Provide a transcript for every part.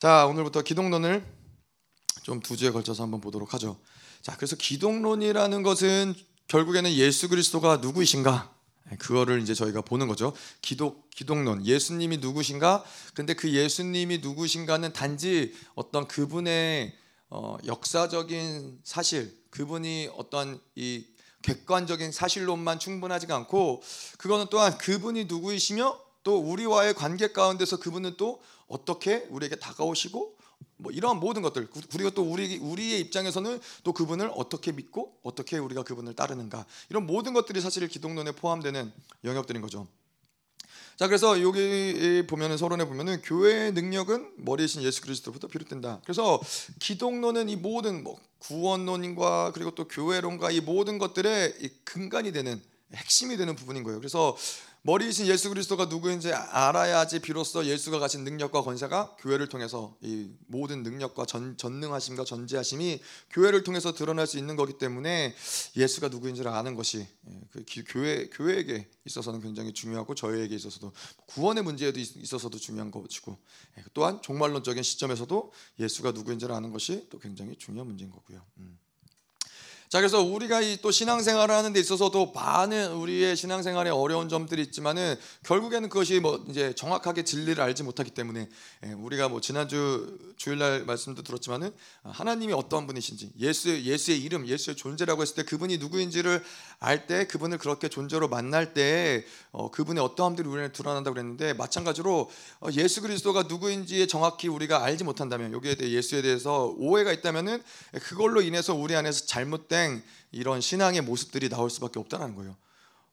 자, 오늘부터 기독론을 좀 두 주에 걸쳐서 한번 보도록 하죠. 자, 그래서 기독론이라는 것은 결국에는 예수 그리스도가 누구이신가? 네, 그거를 이제 저희가 보는 거죠. 기독 기독론 예수님이 누구신가? 근데 그 예수님이 누구신가는 단지 어떤 그분의 어, 역사적인 사실, 그분이 어떤 이 객관적인 사실론만 충분하지가 않고 그거는 또한 그분이 누구이시며 또 우리와의 관계 가운데서 그분은 또 어떻게 우리에게 다가오시고 뭐 이러한 모든 것들 그리고 또 우리 우리의 입장에서는 또 그분을 어떻게 믿고 어떻게 우리가 그분을 따르는가 이런 모든 것들이 사실 기독론에 포함되는 영역들인 거죠. 자 그래서 여기 보면은 서론에 보면은 교회의 능력은 머리이신 예수 그리스도부터 비롯된다. 그래서 기독론은 이 모든 뭐 구원론과 그리고 또 교회론과 이 모든 것들의 근간이 되는 핵심이 되는 부분인 거예요. 그래서 머리이신 예수 그리스도가 누구인지 알아야지 비로소 예수가 가진 능력과 권세가 교회를 통해서 이 모든 능력과 전, 전능하심과 전지하심이 교회를 통해서 드러날 수 있는 거기 때문에 예수가 누구인지를 아는 것이 예, 그 교회 교회에게 있어서는 굉장히 중요하고 저희에게 있어서도 구원의 문제에도 있어서도 중요한 것이고 예, 또한 종말론적인 시점에서도 예수가 누구인지를 아는 것이 또 굉장히 중요한 문제인 거고요. 음. 자 그래서 우리가 이 또 신앙생활을 하는 데 있어서도 많은 우리의 신앙생활에 어려운 점들이 있지만은 결국에는 그것이 뭐 이제 정확하게 진리를 알지 못하기 때문에 예, 우리가 뭐 지난주 주일날 말씀도 들었지만은 하나님이 어떠한 분이신지 예수 예수의 이름 예수의 존재라고 했을 때 그분이 누구인지를 알 때 그분을 그렇게 존재로 만날 때 어, 그분의 어떠함들이 우리에 드러난다고 그랬는데 마찬가지로 어, 예수 그리스도가 누구인지 정확히 우리가 알지 못한다면 여기에 대해 예수에 대해서 오해가 있다면은 그걸로 인해서 우리 안에서 잘못된 생 이런 신앙의 모습들이 나올 수밖에 없다는 거예요.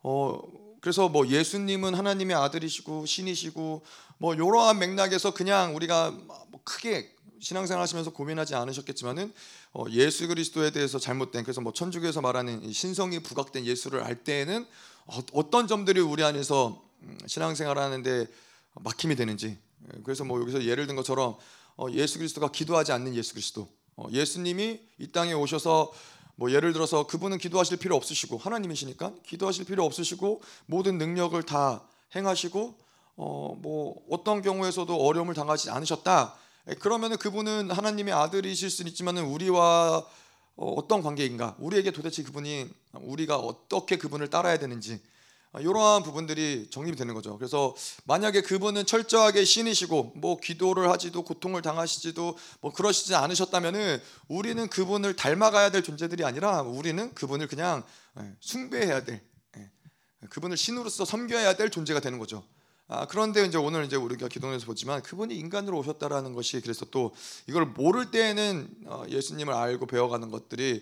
어, 그래서 뭐 예수님은 하나님의 아들이시고 신이시고 뭐 이러한 맥락에서 그냥 우리가 뭐 크게 신앙생활 하시면서 고민하지 않으셨겠지만은 어, 예수 그리스도에 대해서 잘못된 그래서 뭐 천주교에서 말하는 신성이 부각된 예수를 알 때에는 어, 떤 점들이 우리 안에서 음, 신앙생활 하는데 막힘이 되는지 그래서 뭐 여기서 예를 든 것처럼 어, 예수 그리스도가 기도하지 않는 예수 그리스도 어, 예수님이 이 땅에 오셔서 뭐 예를 들어서 그분은 기도하실 필요 없으시고 하나님이시니까 기도하실 필요 없으시고 모든 능력을 다 행하시고 어 뭐 어떤 경우에서도 어려움을 당하지 않으셨다. 그러면은 그분은 하나님의 아들이실 수 있지만은 우리와 어, 어떤 관계인가? 우리에게 도대체 그분이 우리가 어떻게 그분을 따라야 되는지 아, 이러한 부분들이 정립이 되는 거죠. 그래서 만약에 그분은 철저하게 신이시고 뭐 기도를 하지도 고통을 당하시지도 뭐 그러시지 않으셨다면은 우리는 그분을 닮아가야 될 존재들이 아니라 우리는 그분을 그냥 예, 숭배해야 될 예, 그분을 신으로서 섬겨야 될 존재가 되는 거죠. 아, 그런데 이제 오늘 이제 우리가 기도에서 보지만 그분이 인간으로 오셨다라는 것이 그래서 또 이걸 모를 때에는 어, 예수님을 알고 배워가는 것들이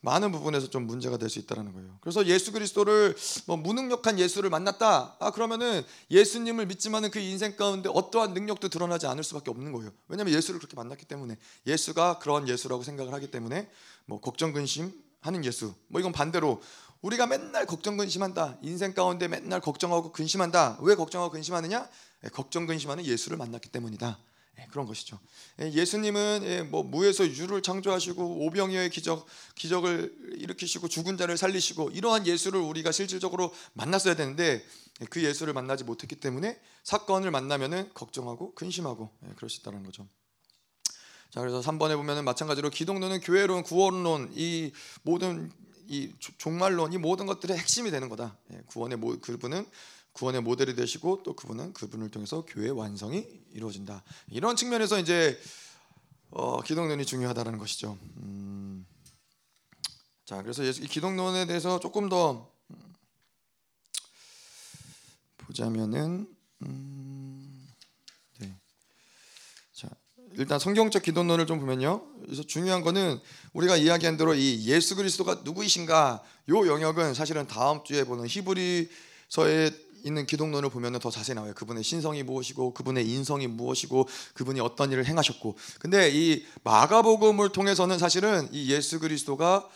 많은 부분에서 좀 문제가 될 수 있다는 거예요. 그래서 예수 그리스도를 뭐 무능력한 예수를 만났다. 아 그러면은 예수님을 믿지만은 그 인생 가운데 어떠한 능력도 드러나지 않을 수밖에 없는 거예요. 왜냐하면 예수를 그렇게 만났기 때문에 예수가 그런 예수라고 생각을 하기 때문에 뭐 걱정 근심 하는 예수. 뭐 이건 반대로 우리가 맨날 걱정 근심한다. 인생 가운데 맨날 걱정하고 근심한다. 왜 걱정하고 근심하느냐? 예, 걱정 근심하는 예수를 만났기 때문이다. 예, 그런 것이죠. 예, 예수님은 예, 뭐 무에서 유를 창조하시고 오병이어의 기적 기적을 일으키시고 죽은 자를 살리시고 이러한 예수를 우리가 실질적으로 만났어야 되는데 그 예수를 만나지 못했기 때문에 사건을 만나면은 걱정하고 근심하고 그럴 수 있다는 거죠. 자 그래서 3번에 보면은 마찬가지로 기독론은 교회론, 구원론 이 모든 이 종말론 이 모든 것들의 핵심이 되는 거다. 구원의 그분은 구원의 모델이 되시고 또 그분은 그분을 통해서 교회 완성이 이루어진다. 이런 측면에서 이제 어, 기독론이 중요하다는 것이죠. 음, 자, 그래서 이 기독론에 대해서 조금 더 음, 보자면은 음, 네. 자, 일단 성경적 기독론을 좀 보면요. 그래서 중요한 거는 우리가 이야기한 대로 이 예수 그리스도가 누구이신가 요 영역은 사실은 다음 주에 보는 히브리서의 있는 기독론을 보면 더 자세히 나와요. 그분의 신성이 무엇이고 그분의 인성이 무엇이고 그분이 어떤 일을 행하셨고. 근데 이 마가복음을 통해서는 사실은 이 예수 그리스도가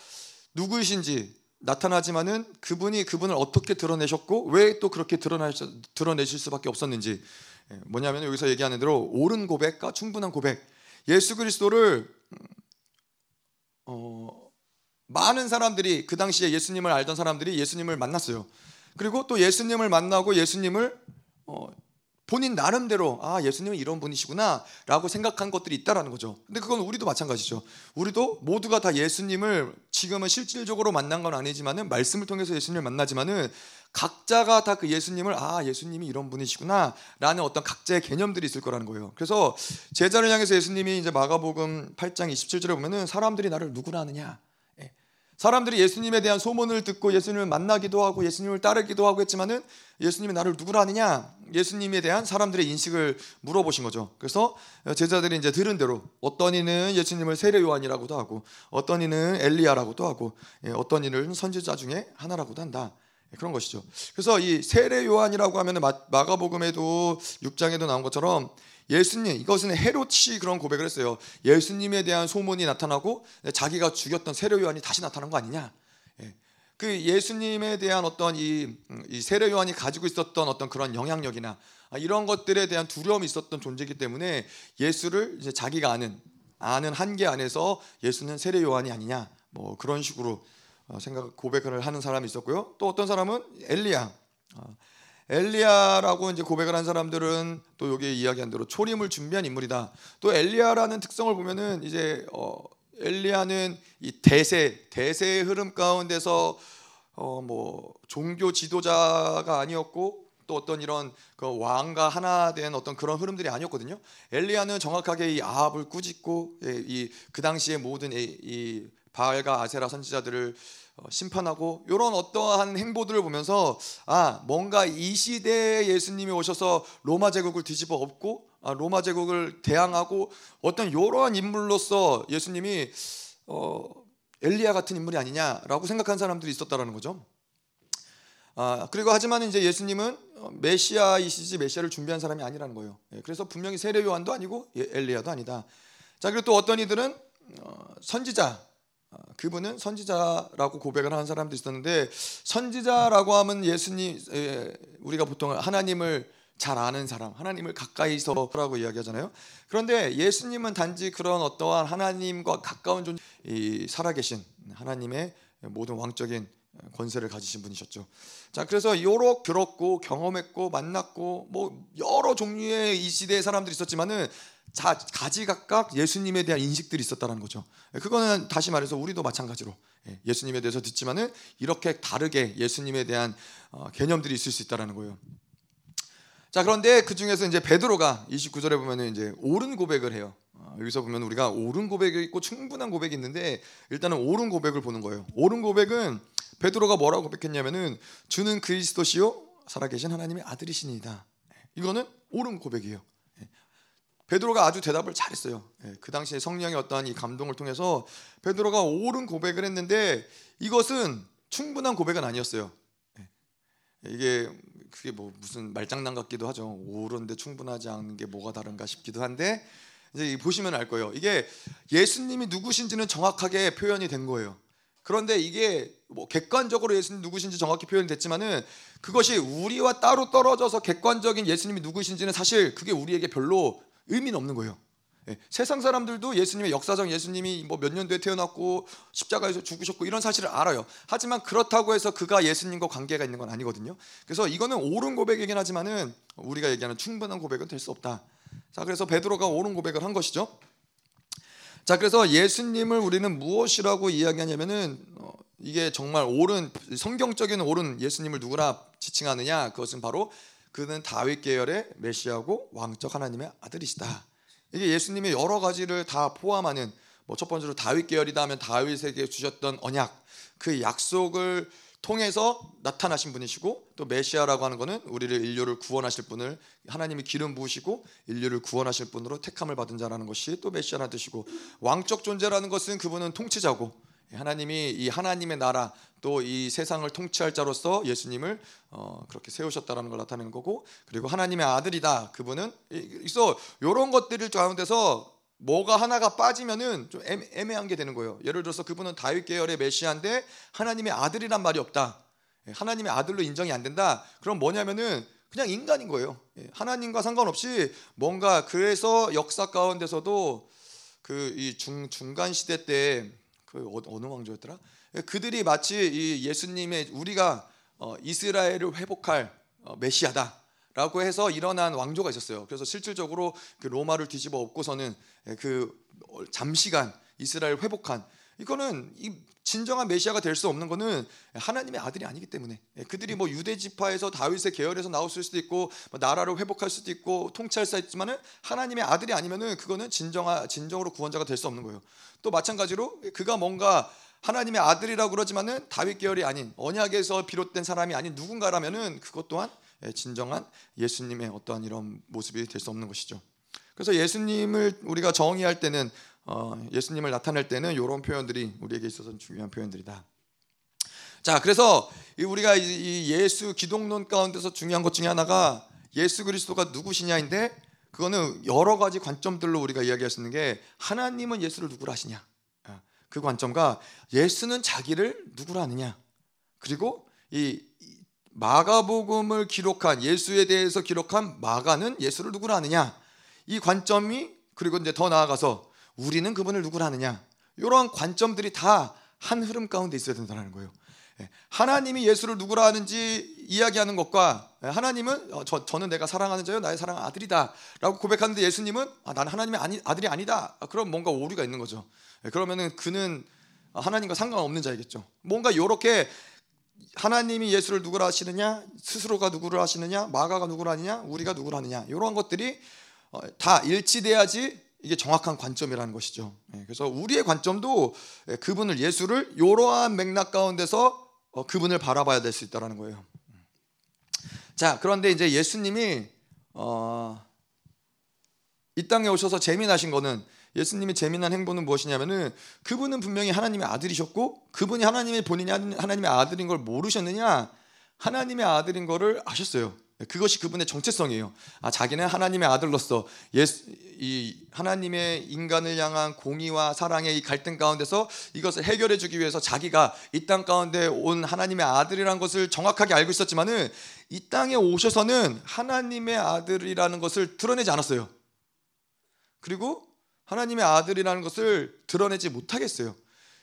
누구이신지 나타나지만은 그분이 그분을 어떻게 드러내셨고 왜 또 그렇게 드러내실 수밖에 없었는지 예, 뭐냐면 여기서 얘기하는 대로 옳은 고백과 충분한 고백 예수 그리스도를 어, 많은 사람들이 그 당시에 예수님을 알던 사람들이 예수님을 만났어요. 그리고 또 예수님을 만나고 예수님을 어, 본인 나름대로 아 예수님은 이런 분이시구나라고 생각한 것들이 있다라는 거죠. 근데 그건 우리도 마찬가지죠. 우리도 모두가 다 예수님을 지금은 실질적으로 만난 건 아니지만은 말씀을 통해서 예수님을 만나지만은 각자가 다 그 예수님을 아 예수님이 이런 분이시구나라는 어떤 각자의 개념들이 있을 거라는 거예요. 그래서 제자를 향해서 예수님이 이제 마가복음 8장 27절에 보면은 사람들이 나를 누구라 하느냐 사람들이 예수님에 대한 소문을 듣고 예수님을 만나기도 하고 예수님을 따르기도 하고 했지만은 예수님이 나를 누구라 하느냐 예수님에 대한 사람들의 인식을 물어보신 거죠. 그래서 제자들이 이제 들은 대로 어떤 이는 예수님을 세례 요한이라고도 하고 어떤 이는 엘리야라고도 하고 예, 어떤 이는 선지자 중에 하나라고도 한다. 예, 그런 것이죠. 그래서 이 세례 요한이라고 하면 마가복음에도 6장에도 나온 것처럼 예수님 이것은 헤롯이 그런 고백을 했어요. 예수님에 대한 소문이 나타나고 자기가 죽였던 세례 요한이 다시 나타난 거 아니냐? 예. 그 예수님에 대한 어떤 이, 이 세례 요한이 가지고 있었던 어떤 그런 영향력이나 이런 것들에 대한 두려움이 있었던 존재이기 때문에 예수를 이제 자기가 아는 아는 한계 안에서 예수는 세례 요한이 아니냐 뭐 그런 식으로 어, 생각 고백을 하는 사람이 있었고요. 또 어떤 사람은 엘리야 어, 엘리야라고 이제 고백을 한 사람들은 또 여기 이야기한 대로 초림을 준비한 인물이다. 또 엘리야라는 특성을 보면은 이제 어 엘리야는 이 대세 대세의 흐름 가운데서 어 뭐 종교 지도자가 아니었고 또 어떤 이런 그 왕과 하나 된 어떤 그런 흐름들이 아니었거든요. 엘리야는 정확하게 이 아합을 꾸짖고 예, 이그 당시의 모든 이, 이 바알과 아세라 선지자들을 어, 심판하고 이런 어떠한 행보들을 보면서 아 뭔가 이 시대에 예수님이 오셔서 로마 제국을 뒤집어 엎고 아, 로마 제국을 대항하고 어떤 이러한 인물로서 예수님이 어, 엘리야 같은 인물이 아니냐라고 생각한 사람들이 있었다라는 거죠. 아, 그리고 하지만 이제 예수님은 어, 메시아이시지 메시아를 준비한 사람이 아니라는 거예요. 예, 그래서 분명히 세례 요한도 아니고 예, 엘리야도 아니다. 자 그리고 또 어떤 이들은 어, 선지자 어, 그분은 선지자라고 고백을 하는 사람도 있었는데 선지자라고 하면 예수님 우리가 보통 하나님을 잘 아는 사람, 하나님을 가까이서라고 이야기하잖아요. 그런데 예수님은 단지 그런 어떠한 하나님과 가까운 존, 이 살아계신 하나님의 모든 왕적인 권세를 가지신 분이셨죠. 자, 그래서 요렇 들었고 경험했고 만났고 뭐 여러 종류의 이 시대의 사람들이 있었지만은 자, 가지각각 예수님에 대한 인식들이 있었다는 거죠. 그거는 다시 말해서 우리도 마찬가지로 예, 예수님에 대해서 듣지만은 이렇게 다르게 예수님에 대한 어, 개념들이 있을 수 있다라는 거예요. 자, 그런데 그 중에서 이제 베드로가 29절에 보면은 이제 옳은 고백을 해요. 어, 여기서 보면 우리가 옳은 고백이 있고 충분한 고백이 있는데 일단은 옳은 고백을 보는 거예요. 옳은 고백은 베드로가 뭐라고 고백했냐면은 주는 그리스도시요 살아계신 하나님의 아들이시니다. 이거는 옳은 고백이에요. 베드로가 아주 대답을 잘했어요. 예, 그 당시에 성령의 어떠한 이 감동을 통해서 베드로가 옳은 고백을 했는데 이것은 충분한 고백은 아니었어요. 예, 이게 그게 뭐 무슨 말장난 같기도 하죠. 옳은데 충분하지 않은 게 뭐가 다른가 싶기도 한데 이제 보시면 알 거예요. 이게 예수님이 누구신지는 정확하게 표현이 된 거예요. 그런데 이게 뭐 객관적으로 예수님 누구신지 정확히 표현됐지만은 그것이 우리와 따로 떨어져서 객관적인 예수님이 누구신지는 사실 그게 우리에게 별로 의미는 없는 거예요. 예, 세상 사람들도 예수님의 역사적 예수님이 뭐 몇 년도에 태어났고 십자가에서 죽으셨고 이런 사실을 알아요. 하지만 그렇다고 해서 그가 예수님과 관계가 있는 건 아니거든요. 그래서 이거는 옳은 고백이긴 하지만은 우리가 얘기하는 충분한 고백은 될 수 없다. 자, 그래서 베드로가 옳은 고백을 한 것이죠. 자, 그래서 예수님을 우리는 무엇이라고 이야기하냐면은 어, 이게 정말 옳은 성경적인 옳은 예수님을 누구라 지칭하느냐? 그것은 바로 그는 다윗 계열의 메시아고 왕적 하나님의 아들이시다. 이게 예수님의 여러 가지를 다 포함하는 뭐 첫 번째로 다윗 계열이다 하면 다윗에게 주셨던 언약 그 약속을 통해서 나타나신 분이시고 또 메시아라고 하는 것은 우리를 인류를 구원하실 분을 하나님이 기름 부으시고 인류를 구원하실 분으로 택함을 받은 자라는 것이 또 메시아라는 뜻이고 왕적 존재라는 것은 그분은 통치자고 하나님이 이 하나님의 나라 또 이 세상을 통치할 자로서 예수님을 어, 그렇게 세우셨다라는 걸 나타내는 거고 그리고 하나님의 아들이다 그분은 그래서 이런 것들을 가운데서 뭐가 하나가 빠지면은 좀 애매, 한게 되는 거예요. 예를 들어서 그분은 다윗 계열의 메시아인데 하나님의 아들이란 말이 없다. 예, 하나님의 아들로 인정이 안 된다. 그럼 뭐냐면은 그냥 인간인 거예요. 예, 하나님과 상관없이 뭔가 그래서 역사 가운데서도 그 이 중 중간 시대 때 그 어, 어느 왕조였더라? 그들이 마치 이 예수님의 우리가 어, 이스라엘을 회복할 어, 메시아다. 라고 해서 일어난 왕조가 있었어요. 그래서 실질적으로 그 로마를 뒤집어 엎고서는 그 잠시간 이스라엘 회복한 이거는 이 진정한 메시아가 될 수 없는 거는 하나님의 아들이 아니기 때문에 그들이 뭐 유대 지파에서 다윗의 계열에서 나왔을 수도 있고 뭐 나라를 회복할 수도 있고 수 있지만은 하나님의 아들이 아니면은 그거는 진정한 진정으로 구원자가 될 수 없는 거예요. 또 마찬가지로 그가 뭔가 하나님의 아들이라고 그러지만은 다윗 계열이 아닌 언약에서 비롯된 사람이 아닌 누군가라면은 그것 또한 진정한 예수님의 어떠한 이런 모습이 될 수 없는 것이죠. 그래서 예수님을 우리가 정의할 때는 어, 예수님을 나타낼 때는 이런 표현들이 우리에게 있어서 중요한 표현들이다. 자, 그래서 우리가 이 예수 기독론 가운데서 중요한 것 중에 하나가 예수 그리스도가 누구시냐인데 그거는 여러 가지 관점들로 우리가 이야기할 수 있는 게 하나님은 예수를 누구라 하시냐. 아, 그 관점과 예수는 자기를 누구라 하느냐. 그리고 이 마가복음을 기록한 예수에 대해서 기록한 마가는 예수를 누구라 하느냐. 이 관점이 그리고 이제 더 나아가서 우리는 그분을 누구라 하느냐 이러한 관점들이 다 한 흐름 가운데 있어야 된다는 거예요. 예, 하나님이 예수를 누구라 하는지 이야기하는 것과 예, 하나님은 어, 저, 저는 내가 사랑하는 자요 나의 사랑 아들이다라고 고백하는데 예수님은 아, 나는 하나님의 아니, 아들이 아니다. 아, 그럼 뭔가 오류가 있는 거죠. 예, 그러면은 그는 하나님과 상관없는 자이겠죠. 뭔가 이렇게 하나님이 예수를 누구라 하시느냐, 스스로가 누구를 하시느냐, 마가가 누구라 하느냐, 우리가 누구라 하느냐 이러한 것들이 어, 다 일치돼야지 이게 정확한 관점이라는 것이죠. 예, 그래서 우리의 관점도 예, 그분을 예수를 이러한 맥락 가운데서 어, 그분을 바라봐야 될 수 있다라는 거예요. 자, 그런데 이제 예수님이 어, 이 땅에 오셔서 재민하신 거는 예수님이 재민한 행보는 무엇이냐면은 그분은 분명히 하나님의 아들이셨고 그분이 하나님의 본인이 하나님의 아들인 걸 모르셨느냐? 하나님의 아들인 거를 아셨어요. 그것이 그분의 정체성이에요. 아, 자기는 하나님의 아들로서 예수, 이 하나님의 인간을 향한 공의와 사랑의 이 갈등 가운데서 이것을 해결해 주기 위해서 자기가 이 땅 가운데 온 하나님의 아들이라는 것을 정확하게 알고 있었지만은 이 땅에 오셔서는 하나님의 아들이라는 것을 드러내지 않았어요. 그리고 하나님의 아들이라는 것을 드러내지 못하겠어요.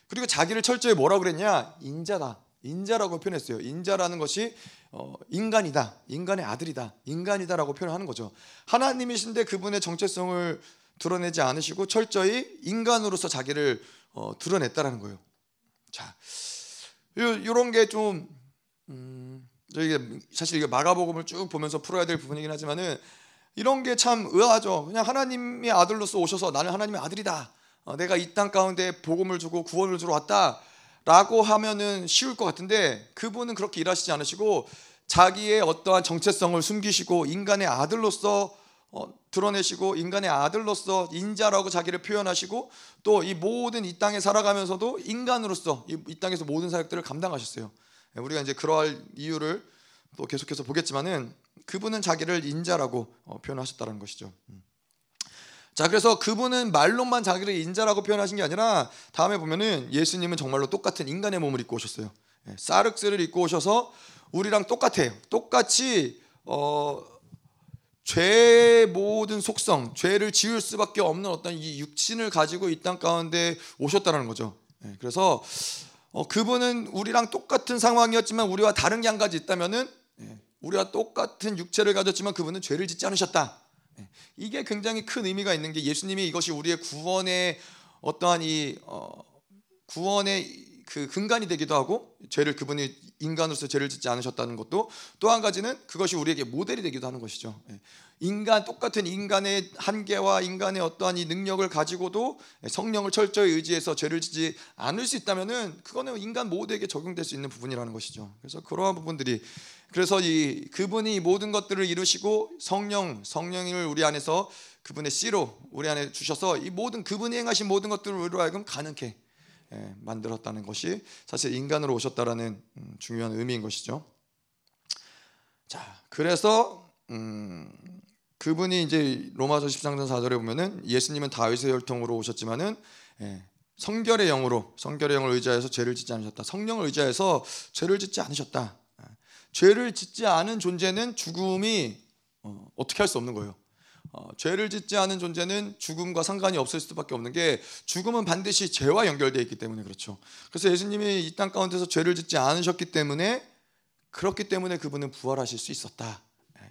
그리고 자기를 철저히 뭐라고 그랬냐? 인자다. 인자라고 표현했어요. 인자라는 것이 어, 인간이다, 인간의 아들이다, 인간이다라고 표현하는 거죠. 하나님이신데 그분의 정체성을 드러내지 않으시고 철저히 인간으로서 자기를 어, 드러냈다라는 거예요. 자, 이런 게좀 음, 저희 사실 이게 마가복음을 쭉 보면서 풀어야 될 부분이긴 하지만은 이런 게 참 의아하죠. 그냥 하나님의 아들로서 오셔서 나는 하나님의 아들이다. 어, 내가 이 땅 가운데 복음을 주고 구원을 주러 왔다. 라고 하면은 쉬울 것 같은데 그분은 그렇게 일하시지 않으시고 자기의 어떠한 정체성을 숨기시고 인간의 아들로서 어, 드러내시고 인간의 아들로서 인자라고 자기를 표현하시고 또 이 모든 이 땅에 살아가면서도 인간으로서 이, 이 땅에서 모든 사역들을 감당하셨어요. 예, 우리가 이제 그러할 이유를 또 계속해서 보겠지만은 그분은 자기를 인자라고 어, 표현하셨다는 것이죠. 음. 자, 그래서 그분은 말로만 자기를 인자라고 표현하신 게 아니라 다음에 보면은 예수님은 정말로 똑같은 인간의 몸을 입고 오셨어요. 예, 사륵스를 입고 오셔서 우리랑 똑같아요. 똑같이 어, 죄의 모든 속성, 죄를 지을 수밖에 없는 어떤 이 육신을 가지고 이 땅 가운데 오셨다는 거죠. 예, 그래서 어, 그분은 우리랑 똑같은 상황이었지만 우리와 다른 가지 있다면은 예, 우리와 똑같은 육체를 가졌지만 그분은 죄를 짓지 않으셨다. 예. 이게 굉장히 큰 의미가 있는 게 예수님이 이것이 우리의 구원의 어떠한 이 어, 구원의 그 근간이 되기도 하고 죄를 그분이 인간으로서 죄를 짓지 않으셨다는 것도 또 한 가지는 그것이 우리에게 모델이 되기도 하는 것이죠. 예. 인간 똑같은 인간의 한계와 인간의 어떠한 이 능력을 가지고도 성령을 철저히 의지해서 죄를 짓지 않을 수 있다면은 그거는 인간 모두에게 적용될 수 있는 부분이라는 것이죠. 그래서 그러한 부분들이 그래서 이 그분이 모든 것들을 이루시고 성령 성령을 우리 안에서 그분의 씨로 우리 안에 주셔서 이 모든 그분이 행하신 모든 것들을 우리로 하여금 가능케 예, 만들었다는 것이 사실 인간으로 오셨다라는 음, 중요한 의미인 것이죠. 자, 그래서 음, 그분이 이제 로마서 13장 4절에 보면은 예수님은 다윗의 혈통으로 오셨지만은 예, 성결의 영으로 성결의 영을 의지하여서 죄를 짓지 않으셨다. 성령을 의지하여서 죄를 짓지 않으셨다. 죄를 짓지 않은 존재는 죽음이 어, 떻게 할 수 없는 거예요. 어, 죄를 짓지 않은 존재는 죽음과 상관이 없을 수밖에 없는 게 죽음은 반드시 죄와 연결되어 있기 때문에 그렇죠. 그래서 예수님이 이 땅 가운데서 죄를 짓지 않으셨기 때문에 그렇기 때문에 그분은 부활하실 수 있었다.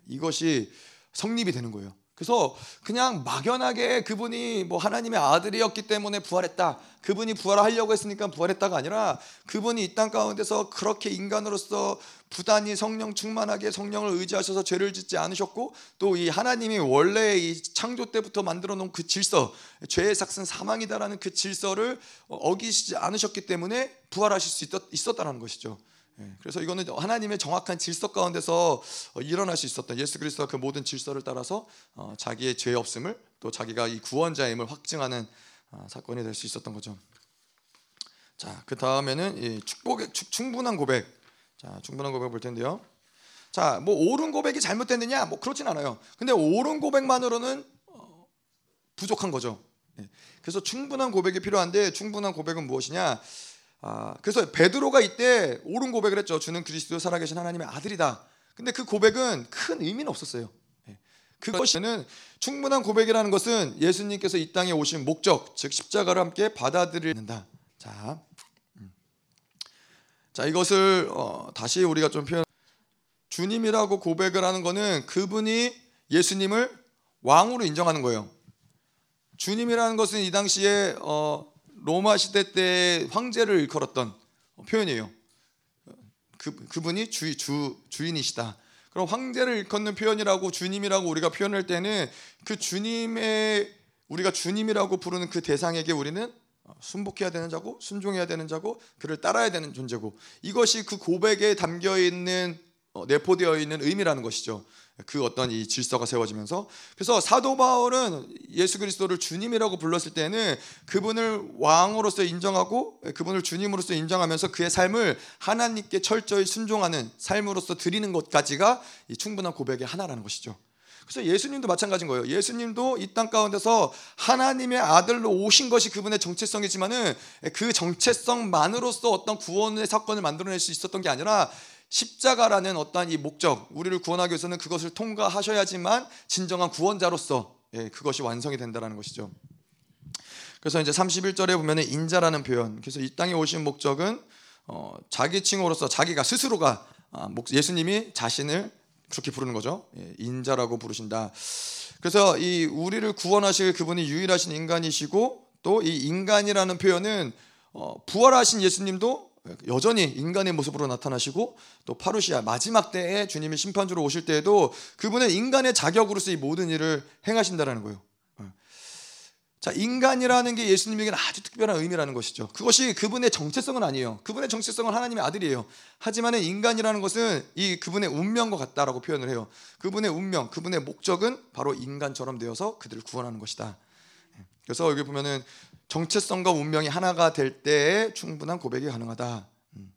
이것이 성립이 되는 거예요. 그래서 그냥 막연하게 그분이 뭐 하나님의 아들이었기 때문에 부활했다. 그분이 부활하려고 했으니까 부활했다가 아니라 그분이 이 땅 가운데서 그렇게 인간으로서 부단히 성령 충만하게 성령을 의지하셔서 죄를 짓지 않으셨고 또 이 하나님이 원래 이 창조 때부터 만들어 놓은 그 질서, 죄의 삭슨 사망이다라는 그 질서를 어기시지 않으셨기 때문에 부활하실 수 있었, 다는 것이죠. 예, 그래서 이거는 하나님의 정확한 질서 가운데서 어, 일어날 수 있었던 예수 그리스도가 그 모든 질서를 따라서 어, 자기의 죄 없음을 또 자기가 이 구원자임을 확증하는 어, 사건이 될 수 있었던 거죠. 자, 그 다음에는 축복 충분한 고백. 자, 충분한 고백 볼 텐데요. 자, 뭐 옳은 고백이 잘못됐느냐? 뭐 그렇진 않아요. 근데 옳은 고백만으로는 부족한 거죠. 예, 그래서 충분한 고백이 필요한데 충분한 고백은 무엇이냐? 아, 그래서 베드로가 이때 옳은 고백을 했죠. 주는 그리스도 살아계신 하나님의 아들이다. 근데 그 고백은 큰 의미는 없었어요. 예. 그것은 충분한 고백이라는 것은 예수님께서 이 땅에 오신 목적, 즉 십자가를 함께 받아들이는다. 자, 음. 자 이것을 어, 다시 우리가 좀 표현. 주님이라고 고백을 하는 것은 그분이 예수님을 왕으로 인정하는 거예요. 주님이라는 것은 이 당시에 어, 로마 시대 때 황제를 일컬었던 표현이에요. 그 그분이 주, 주 주인이시다. 그럼 황제를 일컫는 표현이라고 주님이라고 우리가 표현할 때는 그 주님의 우리가 주님이라고 부르는 그 대상에게 우리는 순복해야 되는 자고 순종해야 되는 자고 그를 따라야 되는 존재고 이것이 그 고백에 담겨 있는 어, 내포되어 있는 의미라는 것이죠. 그 어떤 이 질서가 세워지면서 그래서 사도 바울은 예수 그리스도를 주님이라고 불렀을 때는 그분을 왕으로서 인정하고 그분을 주님으로서 인정하면서 그의 삶을 하나님께 철저히 순종하는 삶으로서 드리는 것까지가 충분한 고백의 하나라는 것이죠. 그래서 예수님도 마찬가지인 거예요. 예수님도 이 땅 가운데서 하나님의 아들로 오신 것이 그분의 정체성이지만은 그 정체성만으로서 어떤 구원의 사건을 만들어낼 수 있었던 게 아니라 십자가라는 어떠한 이 목적, 우리를 구원하기 위해서는 그것을 통과하셔야지만 진정한 구원자로서 예, 그것이 완성이 된다는 것이죠. 그래서 이제 31절에 보면 인자라는 표현. 그래서 이 땅에 오신 목적은 어, 자기 칭호로서 자기가 스스로가 아, 예수님이 자신을 그렇게 부르는 거죠. 예, 인자라고 부르신다. 그래서 이 우리를 구원하실 그분이 유일하신 인간이시고 또 이 인간이라는 표현은 어, 부활하신 예수님도 여전히 인간의 모습으로 나타나시고 또 파루시아 마지막 때에 주님이 심판주로 오실 때에도 그분은 인간의 자격으로서 이 모든 일을 행하신다라는 거예요. 어. 자, 인간이라는 게 예수님에게는 아주 특별한 의미라는 것이죠. 그것이 그분의 정체성은 아니에요. 그분의 정체성은 하나님의 아들이에요. 하지만 인간이라는 것은 이 그분의 운명과 같다라고 표현을 해요. 그분의 운명, 그분의 목적은 바로 인간처럼 되어서 그들을 구원하는 것이다. 그래서 여기 보면은 정체성과 운명이 하나가 될 때에 충분한 고백이 가능하다. 음.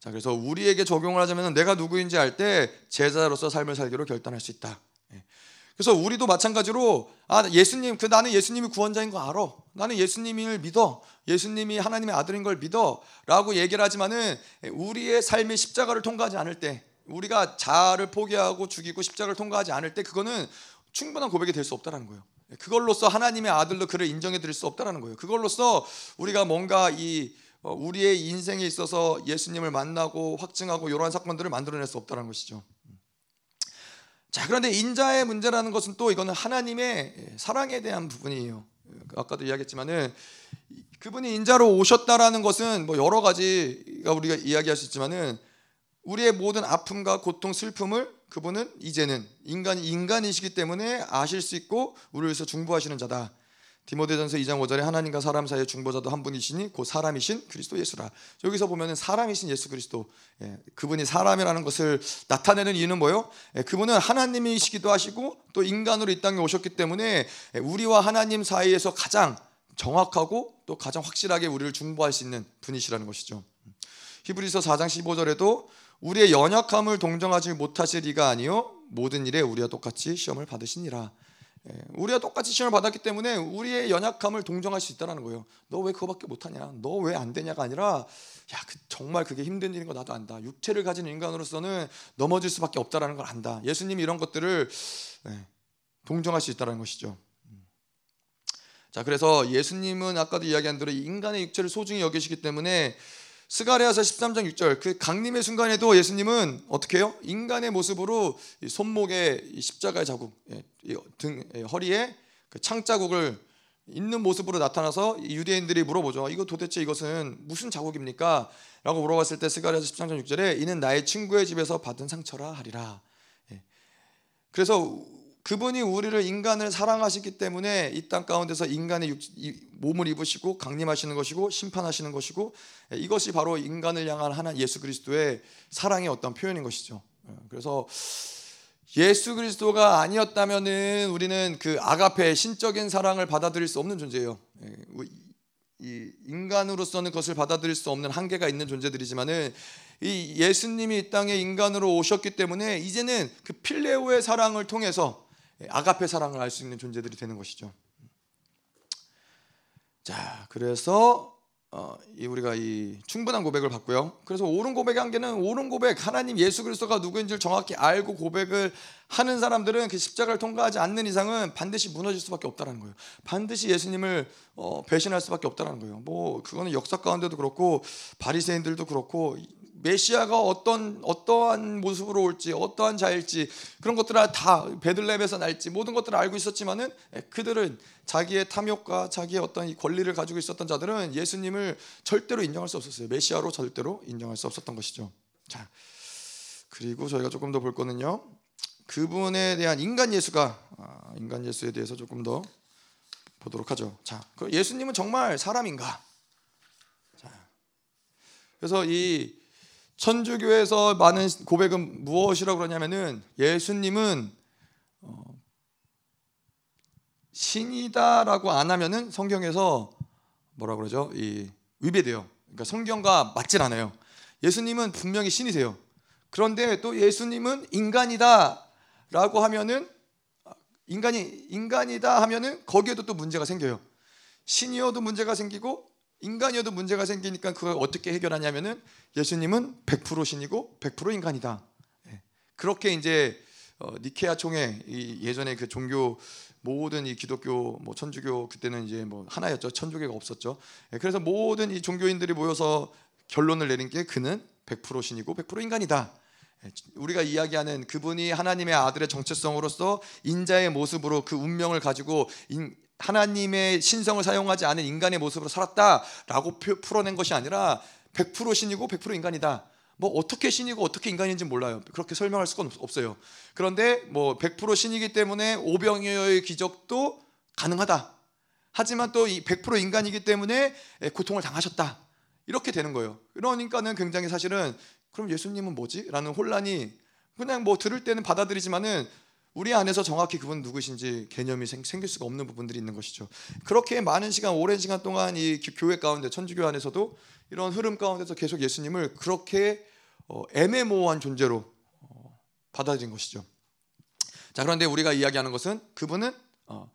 자, 그래서 우리에게 적용을 하자면 내가 누구인지 알 때 제자로서 삶을 살기로 결단할 수 있다. 예. 그래서 우리도 마찬가지로 아 예수님 그 나는 예수님이 구원자인 거 알아. 나는 예수님을 믿어. 예수님이 하나님의 아들인 걸 믿어라고 얘기를 하지만은 우리의 삶의 십자가를 통과하지 않을 때 우리가 자아를 포기하고 죽이고 십자가를 통과하지 않을 때 그거는 충분한 고백이 될 수 없다라는 거예요. 그걸로써 하나님의 아들로 그를 인정해 드릴 수 없다라는 거예요. 그걸로써 우리가 뭔가 이 어, 우리의 인생에 있어서 예수님을 만나고 확증하고 이러한 사건들을 만들어낼 수 없다는 것이죠. 자 그런데 인자의 문제라는 것은 또 이거는 하나님의 사랑에 대한 부분이에요. 아까도 이야기했지만은 그분이 인자로 오셨다라는 것은 뭐 여러 가지가 우리가 이야기할 수 있지만은 우리의 모든 아픔과 고통, 슬픔을 그분은 이제는 인간이 인간이시기 때문에 아실 수 있고 우리를 위해서 중보하시는 자다. 디모데전서 2장 5절에 하나님과 사람 사이의 중보자도 한 분이시니 곧 사람이신 그리스도 예수라. 여기서 보면은 사람이신 예수 그리스도. 예, 그분이 사람이라는 것을 나타내는 이유는 뭐요? 예, 그분은 하나님이시기도 하시고 또 인간으로 이 땅에 오셨기 때문에 예, 우리와 하나님 사이에서 가장 정확하고 또 가장 확실하게 우리를 중보할 수 있는 분이시라는 것이죠. 히브리서 4장 15절에도 우리의 연약함을 동정하지 못하실 리가 아니요 모든 일에 우리와 똑같이 시험을 받으시니라. 예, 우리가 똑같이 시험을 받았기 때문에 우리의 연약함을 동정할 수 있다는 거예요. 너 왜 그거밖에 못하냐? 너 왜 안 되냐가 아니라 야그 정말 그게 힘든 일인 거 나도 안다. 육체를 가진 인간으로서는 넘어질 수밖에 없다라는 걸 안다. 예수님이 이런 것들을 예, 동정할 수 있다는 것이죠. 자 그래서 예수님은 아까도 이야기한 대로 인간의 육체를 소중히 여기시기 때문에 스가랴서 13장 6절 그 강림의 순간에도 예수님은 어떻게 해요? 인간의 모습으로 손목에 십자가의 자국, 예, 등 예, 허리에 그 창자국을 있는 모습으로 나타나서 유대인들이 물어보죠. 이거 도대체 이것은 무슨 자국입니까? 라고 물어봤을 때 스가랴서 13장 6절에 이는 나의 친구의 집에서 받은 상처라 하리라. 예. 그래서 그분이 우리를 인간을 사랑하시기 때문에 이 땅 가운데서 인간의 육, 몸을 입으시고 강림하시는 것이고 심판하시는 것이고 예, 이것이 바로 인간을 향한 하나 예수 그리스도의 사랑의 어떤 표현인 것이죠. 예, 그래서 예수 그리스도가 아니었다면은 우리는 그 아가페 신적인 사랑을 받아들일 수 없는 존재예요. 예, 이 인간으로서는 그것을 받아들일 수 없는 한계가 있는 존재들이지만은 이 예수님이 이 땅에 인간으로 오셨기 때문에 이제는 그 필레오의 사랑을 통해서 아가페 사랑을 알 수 있는 존재들이 되는 것이죠. 자, 그래서 어, 이 우리가 이 충분한 고백을 받고요. 그래서 옳은 고백의 한계는 옳은 고백, 하나님 예수 그리스도가 누구인지를 정확히 알고 고백을 하는 사람들은 그 십자가를 통과하지 않는 이상은 반드시 무너질 수밖에 없다는 거예요. 반드시 예수님을 어, 배신할 수밖에 없다는 거예요. 뭐 그거는 역사 가운데도 그렇고 바리새인들도 그렇고 메시아가 어떤 어떠한 모습으로 올지 어떠한 자일지 그런 것들을 다 베들레헴에서 날지 모든 것들을 알고 있었지만은 예, 그들은 자기의 탐욕과 자기의 어떤 권리를 가지고 있었던 자들은 예수님을 절대로 인정할 수 없었어요. 메시아로 절대로 인정할 수 없었던 것이죠. 자 그리고 저희가 조금 더 볼 거는요. 그분에 대한 인간 예수가 아, 인간 예수에 대해서 조금 더 보도록 하죠. 자, 그 예수님은 정말 사람인가? 자, 그래서 이 천주교에서 많은 고백은 무엇이라고 그러냐면은 예수님은 어, 신이다라고 안 하면은 성경에서 뭐라 그러죠? 이 위배돼요. 그러니까 성경과 맞질 않아요. 예수님은 분명히 신이세요. 그런데 또 예수님은 인간이다라고 하면은 인간이 인간이다 하면은 거기에도 또 문제가 생겨요. 신이어도 문제가 생기고 인간이어도 문제가 생기니까 그걸 어떻게 해결하냐면은 예수님은 100% 신이고 100% 인간이다. 예. 그렇게 이제 어, 니케아 총회 예전에 그 종교 모든 이 기독교 뭐 천주교 그때는 이제 뭐 하나였죠 천주교가 없었죠. 예. 그래서 모든 이 종교인들이 모여서 결론을 내린 게 그는 100% 신이고 100% 인간이다. 예. 우리가 이야기하는 그분이 하나님의 아들의 정체성으로서 인자의 모습으로 그 운명을 가지고 하나님의 신성을 사용하지 않은 인간의 모습으로 살았다라고 풀어낸 것이 아니라 100% 신이고 100% 인간이다. 뭐 어떻게 신이고 어떻게 인간인지 몰라요. 그렇게 설명할 수가 없어요. 그런데 뭐 100% 신이기 때문에 오병이어의 기적도 가능하다. 하지만 또이100% 인간이기 때문에 고통을 당하셨다. 이렇게 되는 거예요. 그러니까는 굉장히 사실은 그럼 예수님은 뭐지? 라는 혼란이 그냥 뭐 들을 때는 받아들이지만은 우리 안에서 정확히 그분 누구신지 개념이 생, 길 수가 없는 부분들이 있는 것이죠. 그렇게 많은 시간, 오랜 시간 동안 이 교회 가운데 천주교 안에서도 이런 흐름 가운데서 계속 예수님을 그렇게 어, 애매모호한 존재로 어, 받아들인 것이죠. 자 그런데 우리가 이야기하는 것은 그분은 어,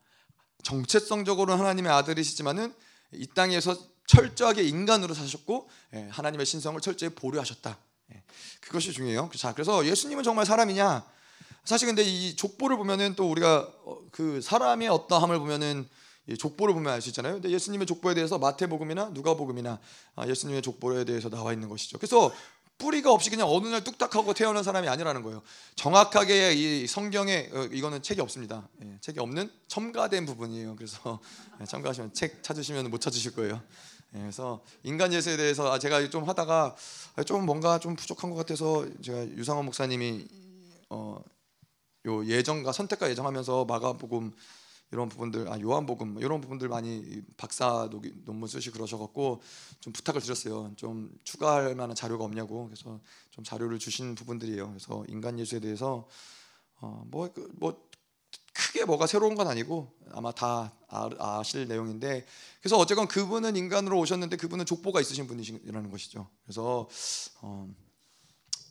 정체성적으로 하나님의 아들이시지만은 이 땅에서 철저하게 인간으로 사셨고 예, 하나님의 신성을 철저히 보류하셨다. 예, 그것이 중요해요. 자 그래서 예수님은 정말 사람이냐? 사실 근데 이 족보를 보면은 또 우리가 어, 그 사람의 어떠함을 보면은 족보를 보면 알 수 있잖아요. 근데 예수님의 족보에 대해서 마태복음이나 누가복음이나 아, 예수님의 족보에 대해서 나와 있는 것이죠. 그래서 뿌리가 없이 그냥 어느 날 뚝딱하고 태어난 사람이 아니라는 거예요. 정확하게 이 성경에 어, 이거는 책이 없습니다. 예, 책이 없는 첨가된 부분이에요. 그래서 예, 참가하시면 책 찾으시면 못 찾으실 거예요. 예, 그래서 인간 예수에 대해서 아, 제가 좀 하다가 좀 뭔가 좀 부족한 것 같아서 제가 유상원 목사님이 어, 요 예정과 선택과 예정하면서 마가복음 이런 부분들 아 요한복음 이런 부분들 많이 박사 논문 쓰시 그러셔갖고 좀 부탁을 드렸어요. 좀 추가할 만한 자료가 없냐고 그래서 좀 자료를 주신 부분들이에요. 그래서 인간 예수에 대해서 어뭐뭐 그, 뭐 크게 뭐가 새로운 건 아니고 아마 다 아, 실 내용인데 그래서 어쨌건 그분은 인간으로 오셨는데 그분은 족보가 있으신 분이라는 것이죠. 그래서 어,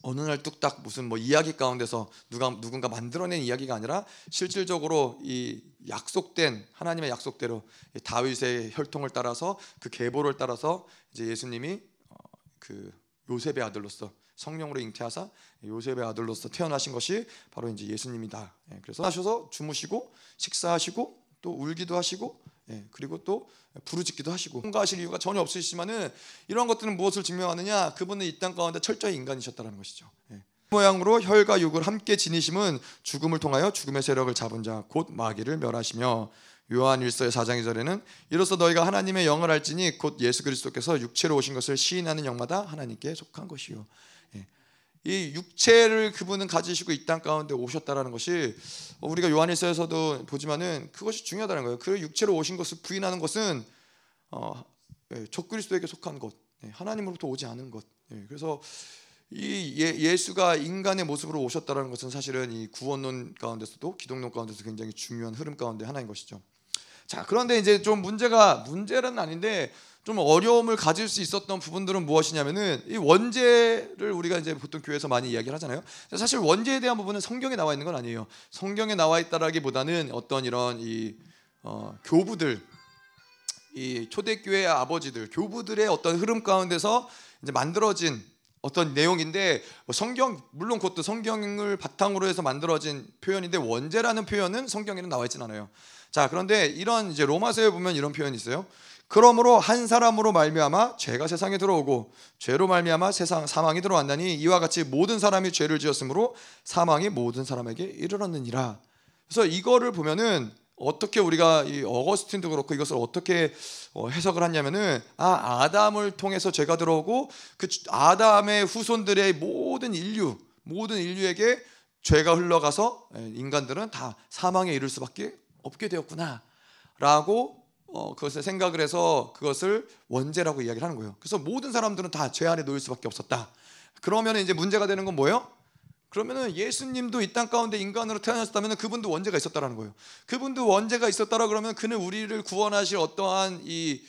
어느 날 뚝딱 무슨 뭐 이야기 가운데서 누가 누군가 만들어낸 이야기가 아니라 실질적으로 이 약속된 하나님의 약속대로 다윗의 혈통을 따라서 그 계보를 따라서 이제 예수님이 어, 그 요셉의 아들로서 성령으로 잉태하사 요셉의 아들로서 태어나신 것이 바로 이제 예수님이다. 예, 그래서 하셔서 주무시고 식사하시고 또 울기도 하시고 예, 그리고 또 부르짖기도 하시고 통과하실 이유가 전혀 없으시지만은 이런 것들은 무엇을 증명하느냐? 그분은 이 땅 가운데 철저히 인간이셨다는 것이죠. 예. 모양으로 혈과 육을 함께 지니심은 죽음을 통하여 죽음의 세력을 잡은 자 곧 마귀를 멸하시며 요한 1서의 4장 2절에는 이로써 너희가 하나님의 영을 알지니 곧 예수 그리스도께서 육체로 오신 것을 시인하는 영마다 하나님께 속한 것이요. 예. 이 육체를 그분은 가지시고 이 땅 가운데 오셨다라는 것이 우리가 요한일서에서도 보지만은 그것이 중요하다는 거예요. 그 육체로 오신 것을 부인하는 것은 어, 예, 적그리스도에게 속한 것, 예, 하나님으로부터 오지 않은 것. 예, 그래서 이 예, 수가 인간의 모습으로 오셨다는 것은 사실은 이 구원론 가운데서도 기독론 가운데서 굉장히 중요한 흐름 가운데 하나인 것이죠. 자, 그런데 이제 좀 문제가 문제는 아닌데 좀 어려움을 가질 수 있었던 부분들은 무엇이냐면은 이 원죄를 우리가 이제 보통 교회에서 많이 이야기를 하잖아요. 사실 원죄에 대한 부분은 성경에 나와 있는 건 아니에요. 성경에 나와 있다라기보다는 어떤 이런 이 어, 교부들 이 초대교회 아버지들 교부들의 어떤 흐름 가운데서 이제 만들어진 어떤 내용인데 뭐 성경 물론 그것도 성경을 바탕으로 해서 만들어진 표현인데 원죄라는 표현은 성경에는 나와 있진 않아요. 자, 그런데 이런 이제 로마서에 보면 이런 표현이 있어요. 그러므로 한 사람으로 말미암아 죄가 세상에 들어오고 죄로 말미암아 세상 사망이 들어왔나니 이와 같이 모든 사람이 죄를 지었으므로 사망이 모든 사람에게 이르렀느니라. 그래서 이거를 보면은 어떻게 우리가 이 어거스틴도 그렇고 이것을 어떻게 어, 해석을 하냐면은 아 아담을 통해서 죄가 들어오고 그 아담의 후손들의 모든 인류 모든 인류에게 죄가 흘러가서 예, 인간들은 다 사망에 이를 수밖에 없게 되었구나 라고 어, 그것을 생각을 해서 그것을 원죄라고 이야기를 하는 거예요. 그래서 모든 사람들은 다 죄 안에 놓일 수밖에 없었다. 그러면 이제 문제가 되는 건 뭐예요? 그러면은 예수님도 이 땅 가운데 인간으로 태어나셨다면 그분도 원죄가 있었다라는 거예요. 그분도 원죄가 있었다라 그러면 그는 우리를 구원하실 어떠한 이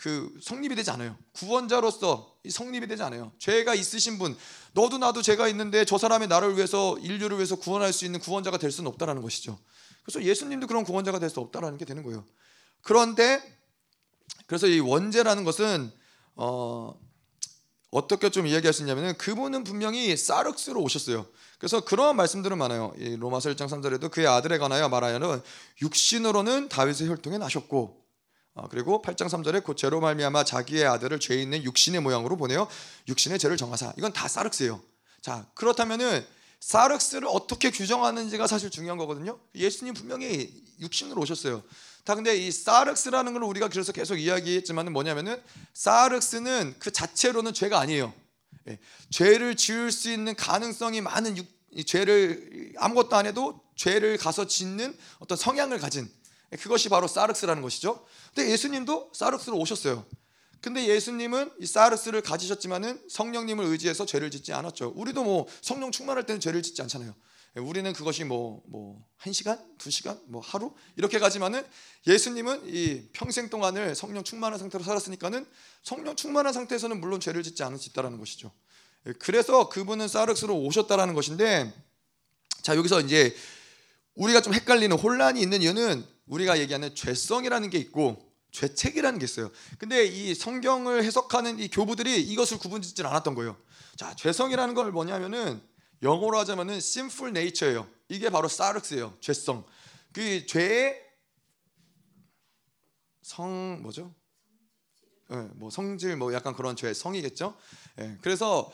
그 성립이 되지 않아요. 구원자로서 성립이 되지 않아요. 죄가 있으신 분, 너도 나도 죄가 있는데 저 사람이 나를 위해서 인류를 위해서 구원할 수 있는 구원자가 될 수는 없다라는 것이죠. 그래서 예수님도 그런 구원자가 될 수 없다라는 게 되는 거예요. 그런데 그래서 이 원죄라는 것은 어 어떻게 좀 이야기할 수 있냐면은 그분은 분명히 사륵스로 오셨어요. 그래서 그런 말씀들은 많아요. 이 로마서 1장 3절에도 그의 아들에 관하여 말하여는 육신으로는 다윗의 혈통에 나셨고 어, 그리고 8장 3절에 곧 죄로 말미암아 자기의 아들을 죄 있는 육신의 모양으로 보내어 육신의 죄를 정하사. 이건 다 사륵스예요. 자, 그렇다면은 사륵스를 어떻게 규정하는지가 사실 중요한 거거든요. 예수님 분명히 육신으로 오셨어요. 다 근데 이 사륵스라는 걸 우리가 그래서 계속 이야기했지만은 뭐냐면은 사륵스는 그 자체로는 죄가 아니에요. 예, 죄를 지을 수 있는 가능성이 많은 육, 죄를 아무것도 안 해도 죄를 가서 짓는 어떤 성향을 가진 예, 그것이 바로 사륵스라는 것이죠. 근데 예수님도 사륵스로 오셨어요. 근데 예수님은 이 사르스를 가지셨지만은 성령님을 의지해서 죄를 짓지 않았죠. 우리도 뭐 성령 충만할 때는 죄를 짓지 않잖아요. 예, 우리는 그것이 뭐 뭐 한 시간, 두 시간, 뭐 하루 이렇게 가지만은 예수님은 이 평생 동안을 성령 충만한 상태로 살았으니까는 성령 충만한 상태에서는 물론 죄를 짓지 있다라는 것이죠. 예, 그래서 그분은 사르스로 오셨다라는 것인데 자 여기서 이제 우리가 좀 헷갈리는 혼란이 있는 이유는 우리가 얘기하는 죄성이라는 게 있고 죄책이라는 게 있어요. 근데 이 성경을 해석하는 이 교부들이 이것을 구분짓질 않았던 거예요. 자, 죄성이라는 걸 뭐냐면은 영어로 하자면은 sinful nature예요. 이게 바로 사르스예요. 죄성. 그 죄의 성 뭐죠? 네, 뭐 성질 뭐 약간 그런 죄 성이겠죠. 네, 그래서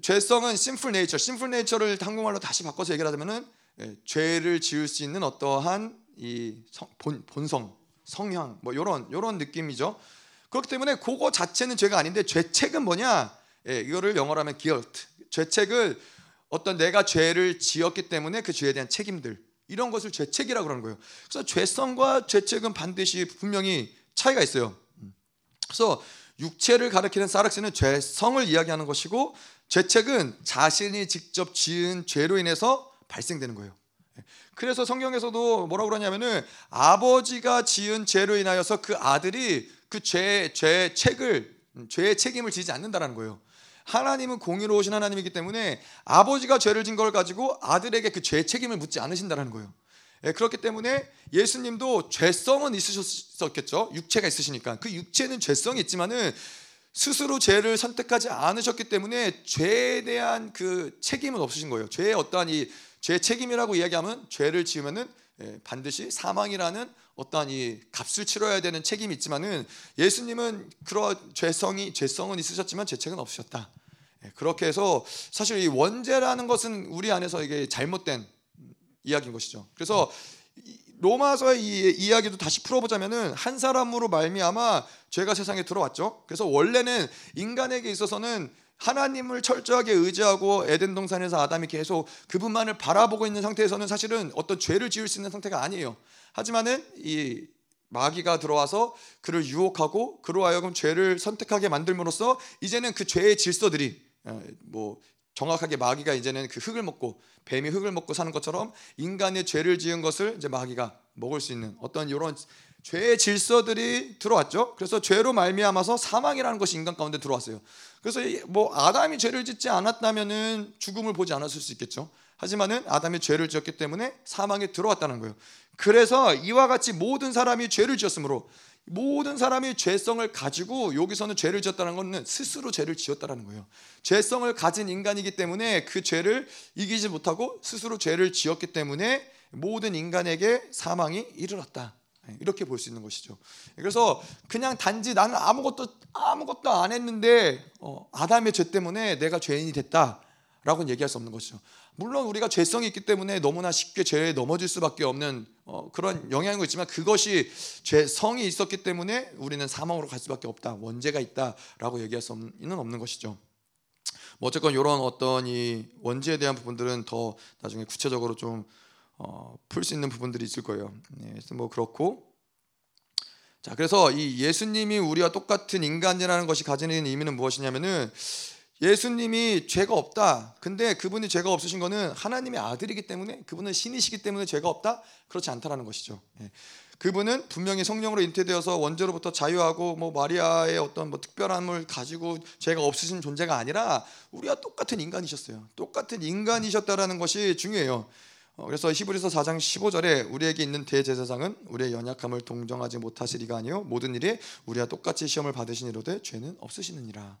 죄성은 sinful nature. sinful nature를 한국말로 다시 바꿔서 얘기를 하자면은 네, 죄를 지을 수 있는 어떠한 이 성, 본, 본성 성향 뭐 이런 이런 느낌이죠. 그렇기 때문에 그거 자체는 죄가 아닌데 죄책은 뭐냐? 예, 이거를 영어로 하면 guilt. 죄책을 어떤 내가 죄를 지었기 때문에 그 죄에 대한 책임들 이런 것을 죄책이라고 그러는 거예요. 그래서 죄성과 죄책은 반드시 분명히 차이가 있어요. 그래서 육체를 가리키는 사락시는 죄성을 이야기하는 것이고 죄책은 자신이 직접 지은 죄로 인해서 발생되는 거예요. 그래서 성경에서도 뭐라고 그러냐면은 아버지가 지은 죄로 인하여서 그 아들이 그 죄, 죄 책을 죄의 책임을 지지 않는다라는 거예요. 하나님은 공의로우신 하나님이기 때문에 아버지가 죄를 진 걸 가지고 아들에게 그 죄 책임을 묻지 않으신다라는 거예요. 예, 그렇기 때문에 예수님도 죄성은 있으셨겠죠. 육체가 있으시니까 그 육체는 죄성이 있지만은 스스로 죄를 선택하지 않으셨기 때문에 죄에 대한 그 책임은 없으신 거예요. 죄의 어떠한 이 죄 책임이라고 이야기하면 죄를 지으면은 예, 반드시 사망이라는 어떠한 이 값을 치러야 되는 책임이 있지만은 예수님은 그런 죄성이 죄성은 있으셨지만 죄책은 없으셨다. 예, 그렇게 해서 사실 이 원죄라는 것은 우리 안에서 이게 잘못된 이야기인 것이죠. 그래서 로마서의 이 이야기도 다시 풀어보자면은 한 사람으로 말미암아 죄가 세상에 들어왔죠. 그래서 원래는 인간에게 있어서는 하나님을 철저하게 의지하고 에덴 동산에서 아담이 계속 그분만을 바라보고 있는 상태에서는 사실은 어떤 죄를 지을 수 있는 상태가 아니에요. 하지만은 이 마귀가 들어와서 그를 유혹하고 그로 하여금 죄를 선택하게 만들므로써 이제는 그 죄의 질서들이 뭐 정확하게 마귀가 이제는 그 흙을 먹고 뱀이 흙을 먹고 사는 것처럼 인간의 죄를 지은 것을 이제 마귀가 먹을 수 있는 어떤 이런 죄의 질서들이 들어왔죠. 그래서 죄로 말미암아서 사망이라는 것이 인간 가운데 들어왔어요. 그래서 뭐 아담이 죄를 짓지 않았다면은 죽음을 보지 않았을 수 있겠죠. 하지만은 아담이 죄를 지었기 때문에 사망에 들어왔다는 거예요. 그래서 이와 같이 모든 사람이 죄를 지었으므로 모든 사람이 죄성을 가지고 여기서는 죄를 지었다는 것은 스스로 죄를 지었다는 거예요. 죄성을 가진 인간이기 때문에 그 죄를 이기지 못하고 스스로 죄를 지었기 때문에 모든 인간에게 사망이 이르렀다. 이렇게 볼 수 있는 것이죠. 그래서 그냥 단지 나는 아무것도 아무것도 안 했는데 어, 아담의 죄 때문에 내가 죄인이 됐다라고는 얘기할 수 없는 것이죠. 물론 우리가 죄성이 있기 때문에 너무나 쉽게 죄에 넘어질 수밖에 없는 어, 그런 영향이 있지만 그것이 죄성이 있었기 때문에 우리는 사망으로 갈 수밖에 없다. 원죄가 있다라고 얘기할 수는 없는 것이죠. 뭐 어쨌건 이런 어떤 이 원죄에 대한 부분들은 더 나중에 구체적으로 좀 어, 풀 수 있는 부분들이 있을 거예요. 네, 그래서 뭐 그렇고 자 그래서 이 예수님이 우리와 똑같은 인간이라는 것이 가지는 의미는 무엇이냐면은 예수님이 죄가 없다. 근데 그분이 죄가 없으신 거는 하나님의 아들이기 때문에 그분은 신이시기 때문에 죄가 없다. 그렇지 않다라는 것이죠. 예. 그분은 분명히 성령으로 인태되어서 원죄로부터 자유하고 뭐 마리아의 어떤 뭐 특별함을 가지고 죄가 없으신 존재가 아니라 우리와 똑같은 인간이셨어요. 똑같은 인간이셨다라는 것이 중요해요. 어, 그래서 히브리서 4장 15절에 우리에게 있는 대제사장은 우리의 연약함을 동정하지 못하시리가 아니요 모든 일에 우리와 똑같이 시험을 받으시니로되 죄는 없으시느니라.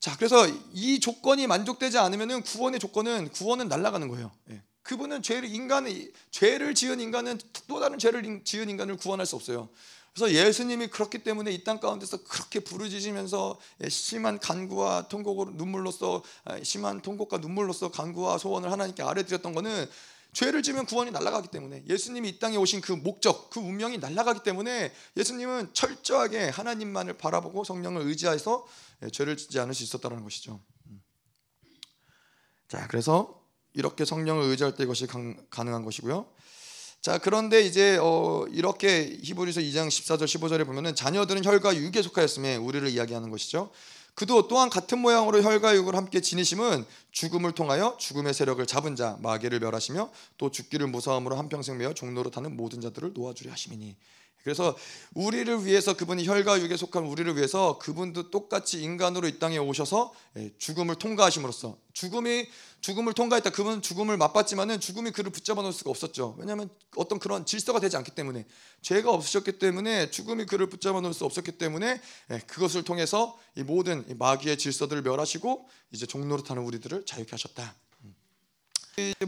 자, 그래서 이 조건이 만족되지 않으면은 구원의 조건은 구원은 날아가는 거예요. 예. 그분은 죄를 인간의 죄를 지은 인간은 또 다른 죄를 지은 인간을 구원할 수 없어요. 그래서 예수님이 그렇기 때문에 이 땅 가운데서 그렇게 부르짖으면서 예, 심한 간구와 통곡으로 눈물로써 아, 심한 통곡과 눈물로써 간구와 소원을 하나님께 아뢰드렸던 것은 죄를 지면 구원이 날아가기 때문에 예수님이 이 땅에 오신 그 목적, 그 운명이 날아가기 때문에 예수님은 철저하게 하나님만을 바라보고 성령을 의지해서 예, 죄를 짓지 않을 수 있었다는 것이죠. 음. 자, 그래서 이렇게 성령을 의지할 때 이것이 가능한 것이고요. 자, 그런데 이제 어, 이렇게 히브리서 2장 14절 15절에 보면은 자녀들은 혈과 육에 속하였음에 우리를 이야기하는 것이죠. 그도 또한 같은 모양으로 혈과 육을 함께 지니심은 죽음을 통하여 죽음의 세력을 잡은 자 마귀를 멸하시며 또 죽기를 무서움으로 한평생 매어 종로로 타는 모든 자들을 놓아주려 하심이니 그래서 우리를 위해서 그분이 혈과 육에 속한 우리를 위해서 그분도 똑같이 인간으로 이 땅에 오셔서 예, 죽음을 통과하심으로써 죽음이 죽음을 통과했다. 그분은 죽음을 맛봤지만은 죽음이 그를 붙잡아 놓을 수가 없었죠. 왜냐하면 어떤 그런 질서가 되지 않기 때문에 죄가 없으셨기 때문에 죽음이 그를 붙잡아 놓을 수 없었기 때문에 예, 그것을 통해서 이 모든 마귀의 질서들을 멸하시고 이제 종로로 타는 우리들을 자유케 하셨다. 음.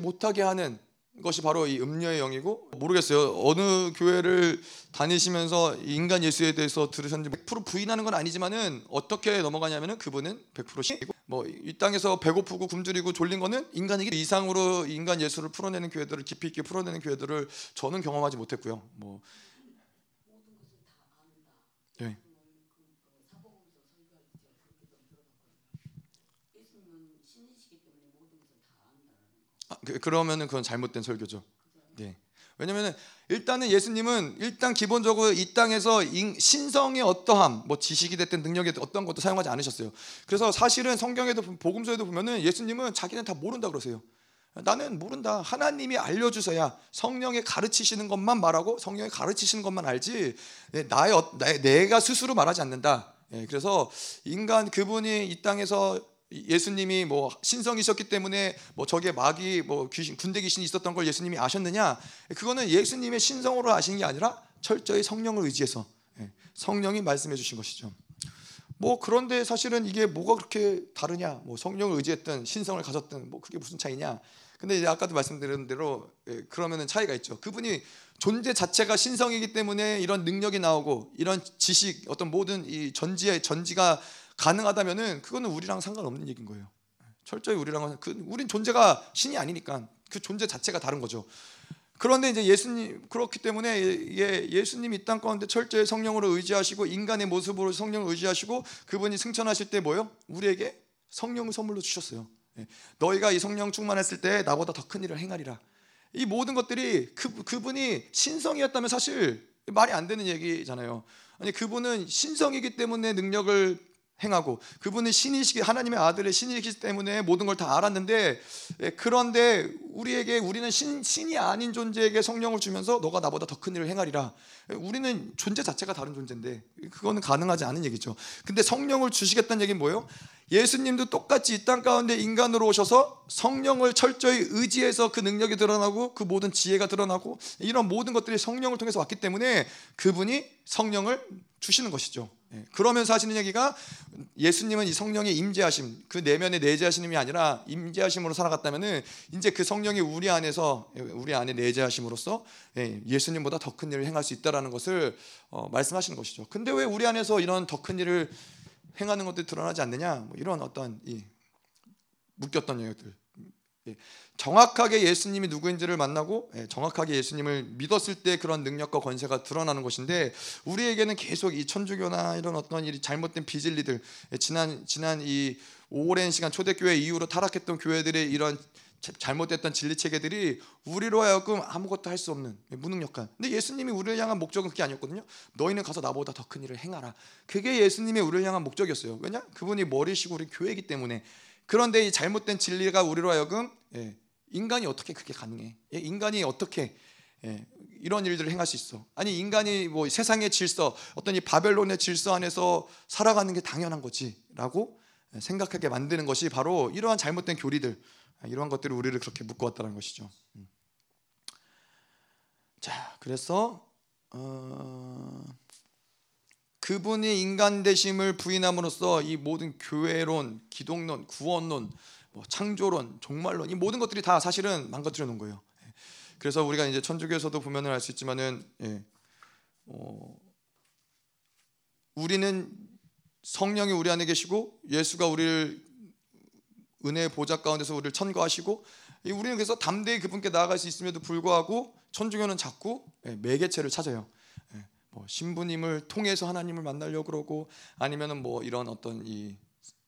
못하게 하는 것이 바로 이 음녀의 영이고 모르겠어요. 어느 교회를 다니시면서 인간 예수에 대해서 들으셨는지 100% 부인하는 건 아니지만은 어떻게 넘어가냐면은 그분은 100% 뭐이 땅에서 배고프고 굶주리고 졸린 거는 인간이기 이상으로 인간 예수를 풀어내는 교회들을 깊이 있게 풀어내는 교회들을 저는 경험하지 못했고요. 뭐 네. 아, 그, 그러면은 그건 잘못된 설교죠. 네. 왜냐면은 일단은 예수님은 일단 기본적으로 이 땅에서 신성의 어떠함, 뭐 지식이 됐든 능력이 됐든 어떤 것도 사용하지 않으셨어요. 그래서 사실은 성경에도 복음서에도 보면은 예수님은 자기는 다 모른다 그러세요. 나는 모른다. 하나님이 알려주셔야 성령이 가르치시는 것만 말하고 성령이 가르치시는 것만 알지 나의, 나의 내가 스스로 말하지 않는다. 예, 그래서 인간 그분이 이 땅에서 예수님이 뭐 신성이셨기 때문에 뭐 저게 마귀 뭐 귀신 군대 귀신이 있었던 걸 예수님이 아셨느냐? 그거는 예수님의 신성으로 아신 게 아니라 철저히 성령을 의지해서 예, 성령이 말씀해 주신 것이죠. 뭐 그런데 사실은 이게 뭐가 그렇게 다르냐? 뭐 성령을 의지했든 신성을 가졌든 뭐 그게 무슨 차이냐? 근데 이제 아까도 말씀드린 대로 예, 그러면은 차이가 있죠. 그분이 존재 자체가 신성이기 때문에 이런 능력이 나오고 이런 지식 어떤 모든 이 전지의 전지가 가능하다면은 그거는 우리랑 상관없는 얘기인 거예요. 철저히 우리랑 그 우린 존재가 신이 아니니까 그 존재 자체가 다른 거죠. 그런데 이제 예수님 그렇기 때문에 예, 예수님이 이 땅 가운데 철저히 성령으로 의지하시고 인간의 모습으로 성령을 의지하시고 그분이 승천하실 때 뭐요? 우리에게 성령을 선물로 주셨어요. 예. 너희가 이 성령 충만했을 때 나보다 더 큰 일을 행하리라. 이 모든 것들이 그 그분이 신성이었다면 사실 말이 안 되는 얘기잖아요. 아니 그분은 신성이기 때문에 능력을 행하고 그분은 신이시기 하나님의 아들의 신이시기 때문에 모든 걸 다 알았는데 예, 그런데 우리에게 우리는 신, 신이 아닌 존재에게 성령을 주면서 너가 나보다 더 큰 일을 행하리라 예, 우리는 존재 자체가 다른 존재인데 그거는 가능하지 않은 얘기죠 근데 성령을 주시겠다는 얘기는 뭐예요? 예수님도 똑같이 이 땅 가운데 인간으로 오셔서 성령을 철저히 의지해서 그 능력이 드러나고 그 모든 지혜가 드러나고 이런 모든 것들이 성령을 통해서 왔기 때문에 그분이 성령을 주시는 것이죠. 예, 그러면서 하시는 얘기가 예수님은 이 성령의 임재하심, 그 내면의 내재하심이 아니라 임재하심으로 살아갔다면은 이제 그 성령이 우리 안에서 우리 안에 내재하심으로써 예, 예수님보다 더 큰 일을 행할 수 있다라는 것을 어, 말씀하시는 것이죠. 근데 왜 우리 안에서 이런 더 큰 일을 행하는 것들이 드러나지 않느냐? 뭐 이런 어떤 이 묶였던 영역들. 예, 정확하게 예수님이 누구인지를 만나고 예, 정확하게 예수님을 믿었을 때 그런 능력과 권세가 드러나는 것인데 우리에게는 계속 이 천주교나 이런 어떤 일이 잘못된 비진리들 예, 지난 지난 이 오랜 시간 초대교회 이후로 타락했던 교회들의 이런 잘못됐던 진리 체계들이 우리로 하여금 아무것도 할 수 없는 무능력한. 근데 예수님이 우리를 향한 목적은 그게 아니었거든요. 너희는 가서 나보다 더 큰 일을 행하라. 그게 예수님의 우리를 향한 목적이었어요. 왜냐? 그분이 머리시고 우리 교회이기 때문에. 그런데 이 잘못된 진리가 우리로 하여금 예, 인간이 어떻게 그게 가능해? 예, 인간이 어떻게 예, 이런 일들을 행할 수 있어? 아니 인간이 뭐 세상의 질서, 어떤 이 바벨론의 질서 안에서 살아가는 게 당연한 거지라고 생각하게 만드는 것이 바로 이러한 잘못된 교리들, 이러한 것들이 우리를 그렇게 묶어왔다는 것이죠. 음. 자, 그래서 어... 그분이 인간 되심을 부인함으로써 이 모든 교회론, 기독론, 구원론, 뭐 창조론, 종말론 이 모든 것들이 다 사실은 망가뜨려 놓은 거예요. 예. 그래서 우리가 이제 천주교에서도 보면은 알 수 있지만은 예, 어, 우리는 성령이 우리 안에 계시고 예수가 우리를 은혜의 보좌 가운데서 우리를 천거하시고 우리는 그래서 담대히 그분께 나아갈 수 있음에도 불구하고 천주교는 자꾸 예, 매개체를 찾아요. 뭐 신부님을 통해서 하나님을 만나려고 그러고 아니면은 뭐 이런 어떤 이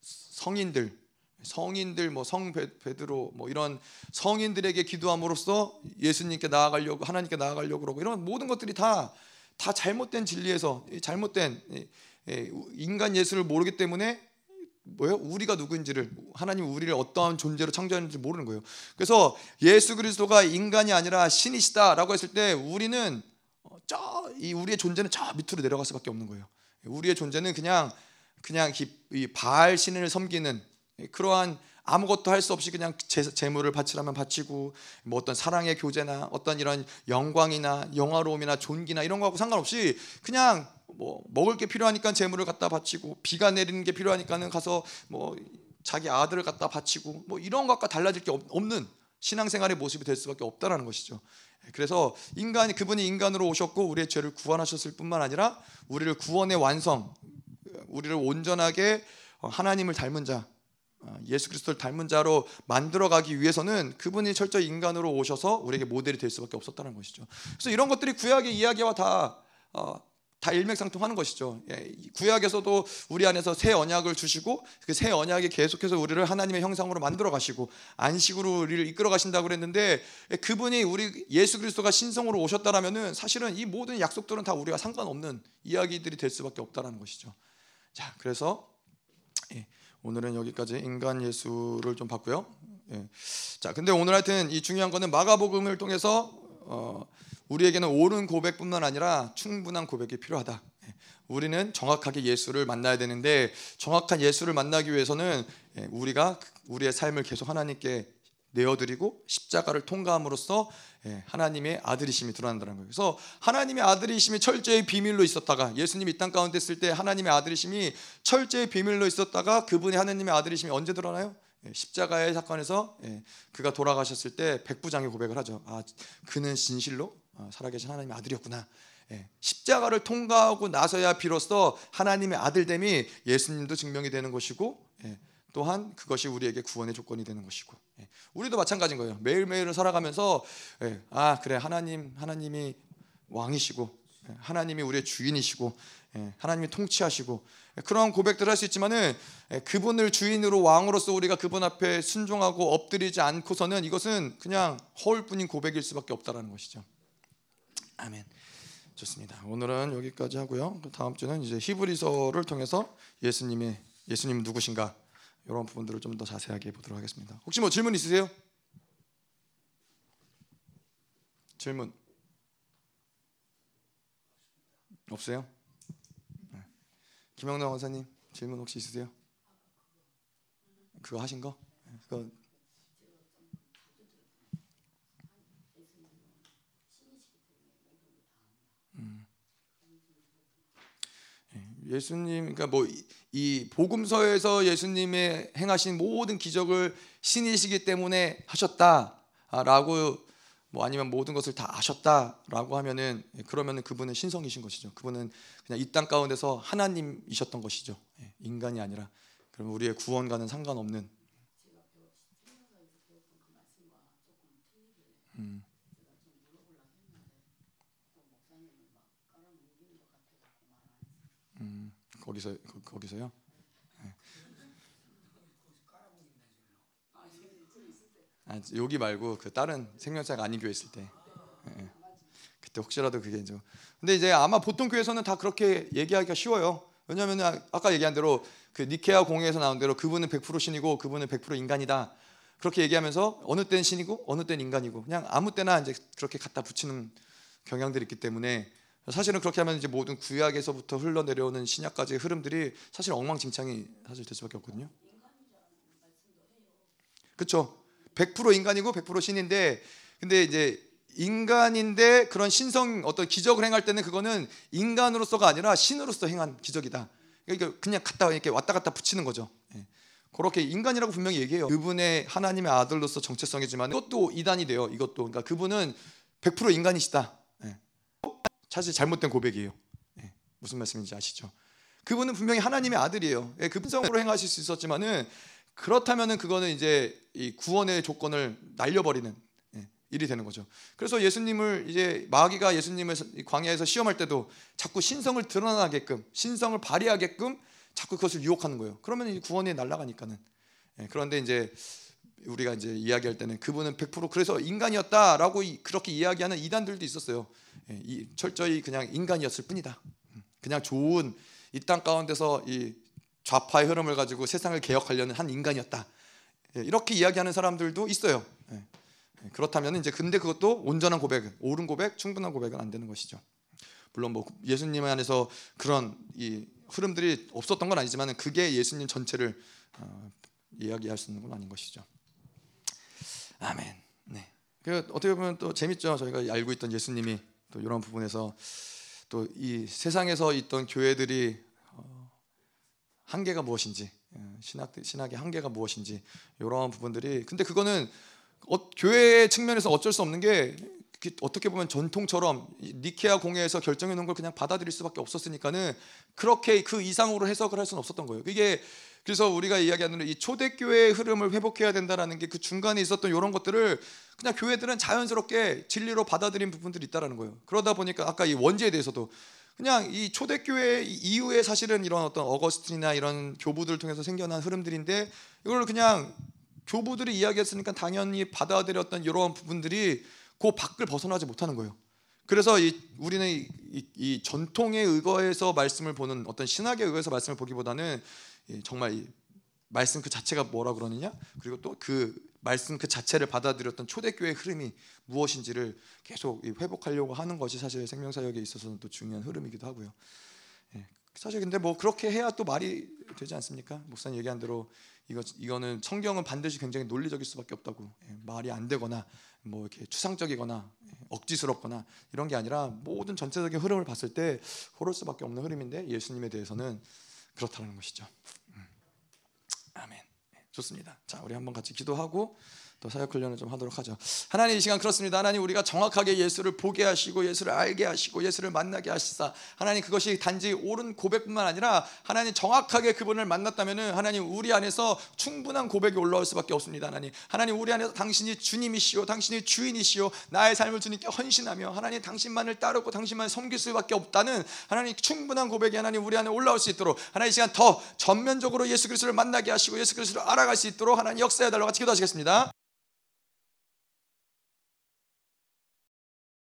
성인들 성인들 뭐 성 베드로 뭐 이런 성인들에게 기도함으로써 예수님께 나아가려고 하나님께 나아가려고 그러고 이런 모든 것들이 다 다 잘못된 진리에서 잘못된 인간 예수를 모르기 때문에 뭐요? 우리가 누구인지를 하나님 우리를 어떠한 존재로 창조했는지 모르는 거예요. 그래서 예수 그리스도가 인간이 아니라 신이시다라고 했을 때 우리는 저 이 우리의 존재는 저 밑으로 내려갈 수밖에 없는 거예요. 우리의 존재는 그냥 그냥 이 바알 신을 섬기는 그러한 아무것도 할 수 없이 그냥 재, 물을 바치라면 바치고 뭐 어떤 사랑의 교제나 어떤 이런 영광이나 영화로움이나 존귀나 이런 거하고 상관없이 그냥 뭐 먹을 게 필요하니까 재물을 갖다 바치고 비가 내리는 게 필요하니까는 가서 뭐 자기 아들을 갖다 바치고 뭐 이런 것과 달라질 게 없는 신앙생활의 모습이 될 수밖에 없다라는 것이죠. 그래서 인간이 그분이 인간으로 오셨고 우리의 죄를 구원하셨을 뿐만 아니라 우리를 구원의 완성, 우리를 온전하게 하나님을 닮은 자, 예수 그리스도를 닮은 자로 만들어 가기 위해서는 그분이 철저히 인간으로 오셔서 우리에게 모델이 될 수밖에 없었다는 것이죠. 그래서 이런 것들이 구약의 이야기와 다 어, 다 일맥상통하는 것이죠. 예, 구약에서도 우리 안에서 새 언약을 주시고 그 새 언약이 계속해서 우리를 하나님의 형상으로 만들어 가시고 안식으로 우리를 이끌어 가신다고 그랬는데 예, 그분이 우리 예수 그리스도가 신성으로 오셨다라면은 사실은 이 모든 약속들은 다 우리가 상관없는 이야기들이 될 수밖에 없다라는 것이죠. 자, 그래서 예, 오늘은 여기까지 인간 예수를 좀 봤고요. 예. 자, 근데 오늘 하여튼 이 중요한 거는 마가복음을 통해서 어, 우리에게는 옳은 고백뿐만 아니라 충분한 고백이 필요하다. 예. 우리는 정확하게 예수를 만나야 되는데 정확한 예수를 만나기 위해서는 예, 우리가 우리의 삶을 계속 하나님께 내어드리고 십자가를 통과함으로써 예, 하나님의 아들이심이 드러난다는 거예요. 그래서 하나님의 아들이심이 철저히 비밀로 있었다가 예수님이 이 땅 가운데 있을 때 하나님의 아들이심이 철저히 비밀로 있었다가 그분이 하나님의 아들이심이 언제 드러나요? 예, 십자가의 사건에서 예, 그가 돌아가셨을 때 백부장이 고백을 하죠. 아, 그는 진실로 어, 살아계신 하나님의 아들이었구나. 예, 십자가를 통과하고 나서야 비로소 하나님의 아들됨이 예수님도 증명이 되는 것이고 예, 또한 그것이 우리에게 구원의 조건이 되는 것이고 예, 우리도 마찬가지인 거예요. 매일매일을 살아가면서 예, 아 그래 하나님 하나님이 왕이시고 예, 하나님이 우리의 주인이시고 예, 하나님이 통치하시고 예, 그런 고백들을 할 수 있지만은 예, 그분을 주인으로 왕으로서 우리가 그분 앞에 순종하고 엎드리지 않고서는 이것은 그냥 허울뿐인 고백일 수밖에 없다라는 것이죠. 아멘. 좋습니다. 오늘은 여기까지 하고요. 그 다음 주는 이제 히브리서를 통해서 예수님의 예수님 누구신가 이런 부분들을 좀 더 자세하게 보도록 하겠습니다. 혹시 뭐 질문 있으세요? 질문 없어요? 네. 김영남 원사님 질문 혹시 있으세요? 그거 하신 거? 네, 그거 예수님 그러니까 뭐 이 복음서에서 예수님의 행하신 모든 기적을 신이시기 때문에 하셨다라고 뭐 아니면 모든 것을 다 아셨다라고 하면은 그러면은 그분은 신성이신 것이죠. 그분은 그냥 이 땅 가운데서 하나님이셨던 것이죠. 예, 인간이 아니라 그럼 우리의 구원과는 상관없는 음. 음, 거기서 거, 거기서요? 네. 아, 여기 말고 그 다른 생명사가 아닌 교회 있을 때. 예. 그때 혹시라도 그게 이제 근데 이제 아마 보통 교회에서는 다 그렇게 얘기하기가 쉬워요. 왜냐하면 아까 얘기한 대로 그 니케아 공회에서 나온 대로 그분은 100% 신이고 그분은 100% 인간이다. 그렇게 얘기하면서 어느 때는 신이고 어느 때는 인간이고 그냥 아무 때나 이제 그렇게 갖다 붙이는 경향들이 있기 때문에 사실은 그렇게 하면 이제 모든 구약에서부터 흘러내려오는 신약까지의 흐름들이 사실 엉망진창이 사실 될 수밖에 없거든요. 그렇죠. 100% 인간이고 100% 신인데 근데 이제 인간인데 그런 신성 어떤 기적을 행할 때는 그거는 인간으로서가 아니라 신으로서 행한 기적이다. 그러니까 그냥 갖다 이렇게 왔다 갔다 붙이는 거죠. 예. 그렇게 인간이라고 분명히 얘기해요. 그분의 하나님의 아들로서 정체성이지만 이것도 이단이 돼요. 이것도 그러니까 그분은 100% 인간이시다. 예. 사실 잘못된 고백이에요. 예. 무슨 말씀인지 아시죠? 그분은 분명히 하나님의 아들이에요. 예. 그분성으로 행하실 수 있었지만은 그렇다면은 그거는 이제 이 구원의 조건을 날려버리는 예, 일이 되는 거죠. 그래서 예수님을 이제 마귀가 예수님을 광야에서 시험할 때도 자꾸 신성을 드러나게끔 신성을 발휘하게끔 자꾸 그것을 유혹하는 거예요. 그러면 이 구원이 날아가니까는. 예, 그런데 이제 우리가 이제 이야기할 때는 그분은 100% 그래서 인간이었다라고 그렇게 이야기하는 이단들도 있었어요. 예, 이, 철저히 그냥 인간이었을 뿐이다. 음, 그냥 좋은 이 땅 가운데서 이 좌파의 흐름을 가지고 세상을 개혁하려는 한 인간이었다. 예, 이렇게 이야기하는 사람들도 있어요. 예, 그렇다면 이제 근데 그것도 온전한 고백, 옳은 고백, 충분한 고백은 안 되는 것이죠. 물론 뭐 예수님 안에서 그런 이 흐름들이 없었던 건 아니지만 그게 예수님 전체를 어, 이야기할 수 있는 건 아닌 것이죠. 아멘. 네. 그 어떻게 보면 또 재밌죠. 저희가 알고 있던 예수님이 또 이런 부분에서 또 이 세상에서 있던 교회들이 어, 한계가 무엇인지 신학 신학의 한계가 무엇인지 이런 부분들이 근데 그거는 어, 교회 측면에서 어쩔 수 없는 게 어떻게 보면 전통처럼 니케아 공회에서 결정해 놓은 걸 그냥 받아들일 수밖에 없었으니까는 그렇게 그 이상으로 해석을 할 수는 없었던 거예요. 이게 그래서 우리가 이야기하는 이 초대교회의 흐름을 회복해야 된다라는 게 그 중간에 있었던 이런 것들을 그냥 교회들은 자연스럽게 진리로 받아들인 부분들이 있다라는 거예요. 그러다 보니까 아까 이 원죄에 대해서도 그냥 이 초대교회 이후에 사실은 이런 어떤 어거스틴이나 이런 교부들 통해서 생겨난 흐름들인데 이걸 그냥 교부들이 이야기했으니까 당연히 받아들였던 이런 부분들이 그 밖을 벗어나지 못하는 거예요. 그래서 이, 우리는 이, 이, 이 전통의 의거에서 말씀을 보는 어떤 신학의 의거에서 말씀을 보기보다는 정말 말씀 그 자체가 뭐라 그러느냐 그리고 또 그 말씀 그 자체를 받아들였던 초대교회의 흐름이 무엇인지를 계속 회복하려고 하는 것이 사실 생명사역에 있어서는 또 중요한 흐름이기도 하고요. 예. 사실 근데 뭐 그렇게 해야 또 말이 되지 않습니까? 목사님 얘기한 대로 이거 이거는 성경은 반드시 굉장히 논리적일 수밖에 없다고 예. 말이 안 되거나 뭐 이렇게 추상적이거나 예. 억지스럽거나 이런 게 아니라 모든 전체적인 흐름을 봤을 때 그럴 수밖에 없는 흐름인데 예수님에 대해서는 그렇다는 것이죠. 음. 아멘. 좋습니다. 자, 우리 한번 같이 기도하고 또 사역 훈련을 좀 하도록 하죠. 하나님 이 시간 그렇습니다. 하나님 우리가 정확하게 예수를 보게 하시고 예수를 알게 하시고 예수를 만나게 하시사 하나님 그것이 단지 옳은 고백뿐만 아니라 하나님 정확하게 그분을 만났다면은 하나님 우리 안에서 충분한 고백이 올라올 수밖에 없습니다. 하나님 하나님 우리 안에서 당신이 주님이시오 당신이 주인이시오 나의 삶을 주님께 헌신하며 하나님 당신만을 따르고 당신만 섬길 수밖에 없다는 하나님 충분한 고백이 하나님 우리 안에 올라올 수 있도록 하나님 이 시간 더 전면적으로 예수 그리스도를 만나게 하시고 예수 그리스도를 알아갈 수 있도록 하나님 역사해 달라고 같이 기도하시겠습니다.